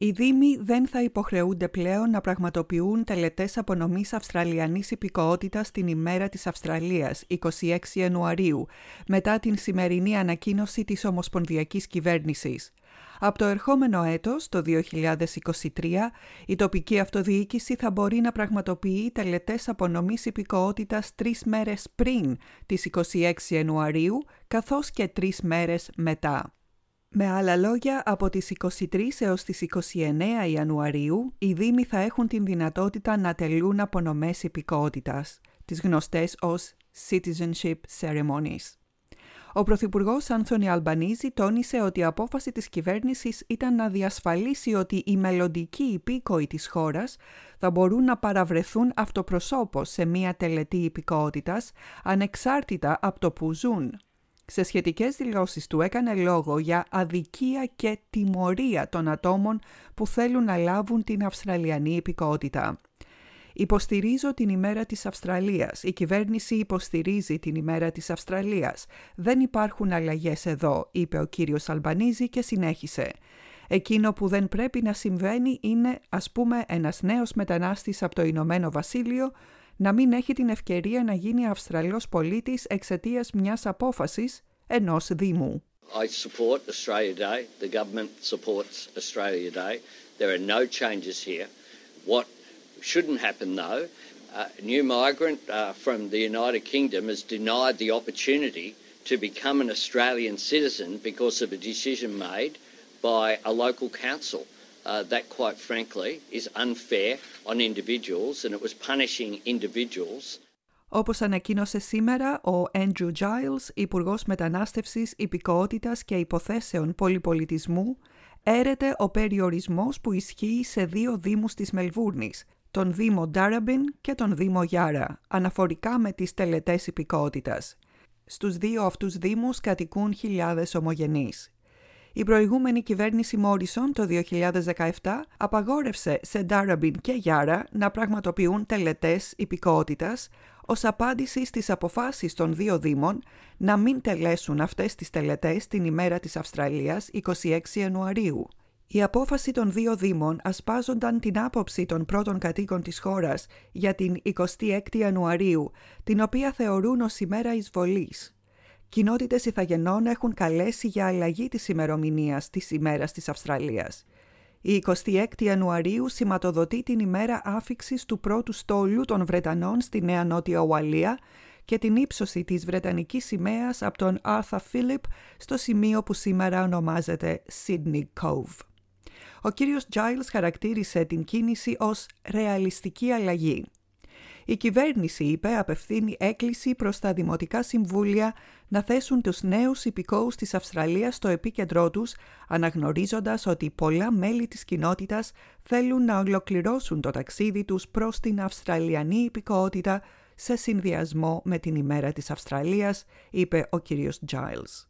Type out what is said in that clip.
Οι Δήμοι δεν θα υποχρεούνται πλέον να πραγματοποιούν τελετές απονομής Αυστραλιανής υπηκοότητας την ημέρα της Αυστραλίας, 26 Ιανουαρίου, μετά την σημερινή ανακοίνωση της Ομοσπονδιακής Κυβέρνησης. Από το ερχόμενο έτος, το 2023, η τοπική αυτοδιοίκηση θα μπορεί να πραγματοποιεί τελετές απονομής υπηκοότητας τρεις μέρες πριν τις 26 Ιανουαρίου, καθώς και τρεις μέρες μετά. Με άλλα λόγια, από τις 23 έως τις 29 Ιανουαρίου, οι Δήμοι θα έχουν την δυνατότητα να τελούν απονομές υπηκότητας, τις γνωστές ως Citizenship Ceremonies. Ο Πρωθυπουργός Άνθονι Αλμπανίζη τόνισε ότι η απόφαση της κυβέρνησης ήταν να διασφαλίσει ότι οι μελλοντικοί υπήκοοι της χώρας θα μπορούν να παραβρεθούν αυτοπροσώπως σε μία τελετή υπηκότητας ανεξάρτητα από το που ζουν. Σε σχετικές δηλώσεις του έκανε λόγο για αδικία και τιμωρία των ατόμων που θέλουν να λάβουν την Αυστραλιανή υπηκότητα. Υποστηρίζω την ημέρα της Αυστραλίας. Η κυβέρνηση υποστηρίζει την ημέρα της Αυστραλίας. Δεν υπάρχουν αλλαγές εδώ, είπε ο κύριος Αλμπανίζη και συνέχισε. Εκείνο που δεν πρέπει να συμβαίνει είναι, ας πούμε, ένας νέος μετανάστης από το Ηνωμένο Βασίλειο να μην έχει την ευκαιρία να γίνει Αυστραλός πολίτης εξαιτίας μιας απόφασης ενός Δήμου. I support Australia Day. The government supports Australia Day. There are no changes here. What shouldn't happen though, a new migrant uh, from the United Kingdom has denied the opportunity to become an Australian citizen because of a decision made by a local council. Uh, that, quite frankly, is unfair on individuals and it was punishing individuals. Όπως ανακοίνωσε σήμερα ο Andrew Giles, Υπουργός Μετανάστευσης, Υπηκότητας και Υποθέσεων Πολυπολιτισμού, έρεται ο περιορισμός που ισχύει σε δύο δήμους της Μελβούρνης, τον Δήμο Ντάραμπιν και τον Δήμο Γιάρα, αναφορικά με τις τελετές υπηκότητας. Στους δύο αυτούς δήμους κατοικούν χιλιάδες ομογενείς. Η προηγούμενη κυβέρνηση Μόρισον το 2017 απαγόρευσε σε Ντάραμπιν και Γιάρα να πραγματοποιούν τελετές υπηκότητας ως απάντηση στις αποφάσεις των δύο Δήμων να μην τελέσουν αυτές τις τελετές την ημέρα της Αυστραλίας 26 Ιανουαρίου. Η απόφαση των δύο Δήμων ασπάζονταν την άποψη των πρώτων κατοίκων της χώρας για την 26 Ιανουαρίου, την οποία θεωρούν ως ημέρα εισβολής. Κοινότητες Ιθαγενών έχουν καλέσει για αλλαγή της ημερομηνίας της ημέρας της Αυστραλίας. Η 26 Ιανουαρίου σηματοδοτεί την ημέρα άφηξης του πρώτου στόλου των Βρετανών στη Νέα Νότια Ουαλία και την ύψωση της Βρετανικής σημαίας από τον Άρθα Φίλιπ στο σημείο που σήμερα ονομάζεται Sydney Cove. Ο κύριος Giles χαρακτήρισε την κίνηση ως «ρεαλιστική αλλαγή». Η κυβέρνηση, είπε, απευθύνει έκκληση προς τα Δημοτικά Συμβούλια να θέσουν τους νέους υπηκόους της Αυστραλίας στο επίκεντρό τους, αναγνωρίζοντας ότι πολλά μέλη της κοινότητας θέλουν να ολοκληρώσουν το ταξίδι τους προς την Αυστραλιανή υπηκότητα σε συνδυασμό με την ημέρα της Αυστραλίας, είπε ο κύριος Giles.